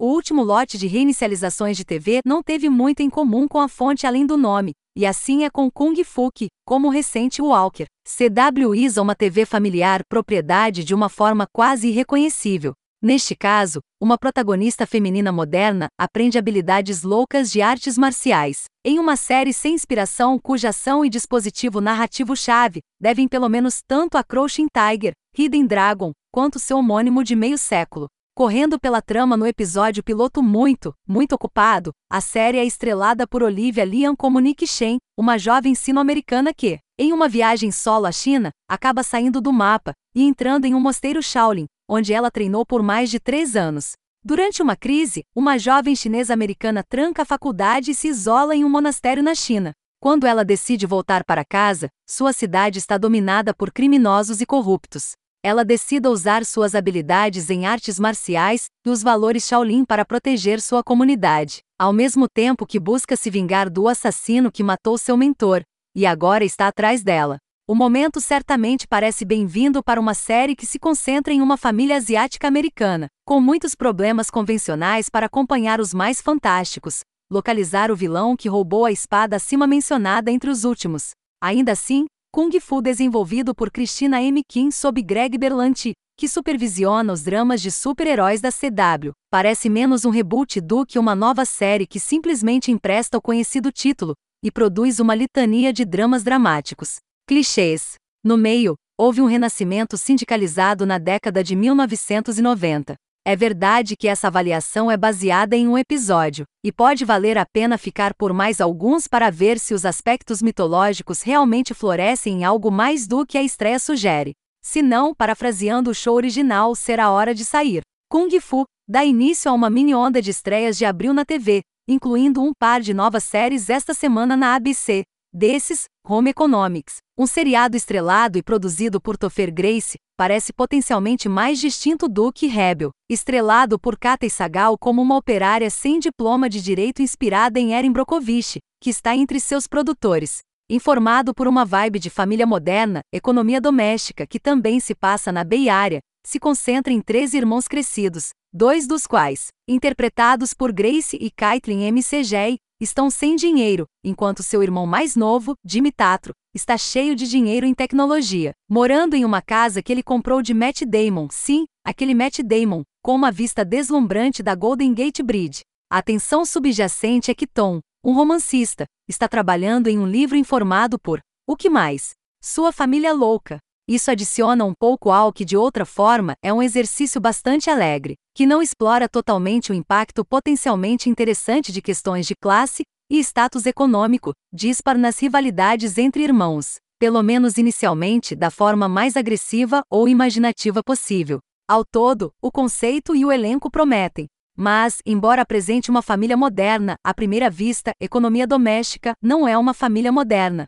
o último lote de reinicializações de TV não teve muito em comum com a fonte além do nome, e assim é com Kung Fu como o recente Walker, CW isa uma TV familiar propriedade de uma forma quase irreconhecível. Neste caso, uma protagonista feminina moderna aprende habilidades loucas de artes marciais. Em uma série sem inspiração cuja ação e dispositivo narrativo-chave devem pelo menos tanto a Crouching Tiger, Hidden Dragon, quanto seu homônimo de meio século. Correndo pela trama no episódio piloto muito, muito ocupado, a série é estrelada por Olivia Lian como Nick Shen, uma jovem sino-americana que, em uma viagem solo à China, acaba saindo do mapa e entrando em um mosteiro Shaolin, onde ela treinou por mais de três anos. Durante uma crise, uma jovem chinesa americana tranca a faculdade e se isola em um monastério na China. Quando ela decide voltar para casa, sua cidade está dominada por criminosos e corruptos. Ela decide usar suas habilidades em artes marciais e os valores Shaolin para proteger sua comunidade, ao mesmo tempo que busca se vingar do assassino que matou seu mentor, e agora está atrás dela. O momento certamente parece bem-vindo para uma série que se concentra em uma família asiática americana, com muitos problemas convencionais para acompanhar os mais fantásticos, localizar o vilão que roubou a espada acima mencionada entre os últimos. Ainda assim, Kung Fu desenvolvido por Christina M. Kim sob Greg Berlanti, que supervisiona os dramas de super-heróis da CW, parece menos um reboot do que uma nova série que simplesmente empresta o conhecido título e produz uma litania de dramas dramáticos. Clichês. No meio, houve um renascimento sindicalizado na década de 1990. É verdade que essa avaliação é baseada em um episódio, e pode valer a pena ficar por mais alguns para ver se os aspectos mitológicos realmente florescem em algo mais do que a estreia sugere. Se não, parafraseando o show original, será hora de sair. Kung Fu dá início a uma mini onda de estreias de abril na TV, incluindo um par de novas séries esta semana na ABC, Desses, Home Economics, um seriado estrelado e produzido por Topher Grace, parece potencialmente mais distinto do que Rebel, estrelado por Katey Sagal como uma operária sem diploma de direito inspirada em Erin Brockovich, que está entre seus produtores. Informado por uma vibe de família moderna, economia doméstica que também se passa na Bay Area, se concentra em três irmãos crescidos, dois dos quais, interpretados por Grace e Caitlin MCG, estão sem dinheiro, enquanto seu irmão mais novo, Jimmy Tatro, está cheio de dinheiro em tecnologia, morando em uma casa que ele comprou de Matt Damon, sim, aquele Matt Damon, com uma vista deslumbrante da Golden Gate Bridge. A tensão subjacente é que Tom, um romancista, está trabalhando em um livro informado por o que mais? Sua família louca, isso adiciona um pouco ao que de outra forma é um exercício bastante alegre, que não explora totalmente o impacto potencialmente interessante de questões de classe e status econômico, dispar nas rivalidades entre irmãos, pelo menos inicialmente da forma mais agressiva ou imaginativa possível. Ao todo, o conceito e o elenco prometem. Mas, embora apresente uma família moderna, à primeira vista, economia doméstica não é uma família moderna.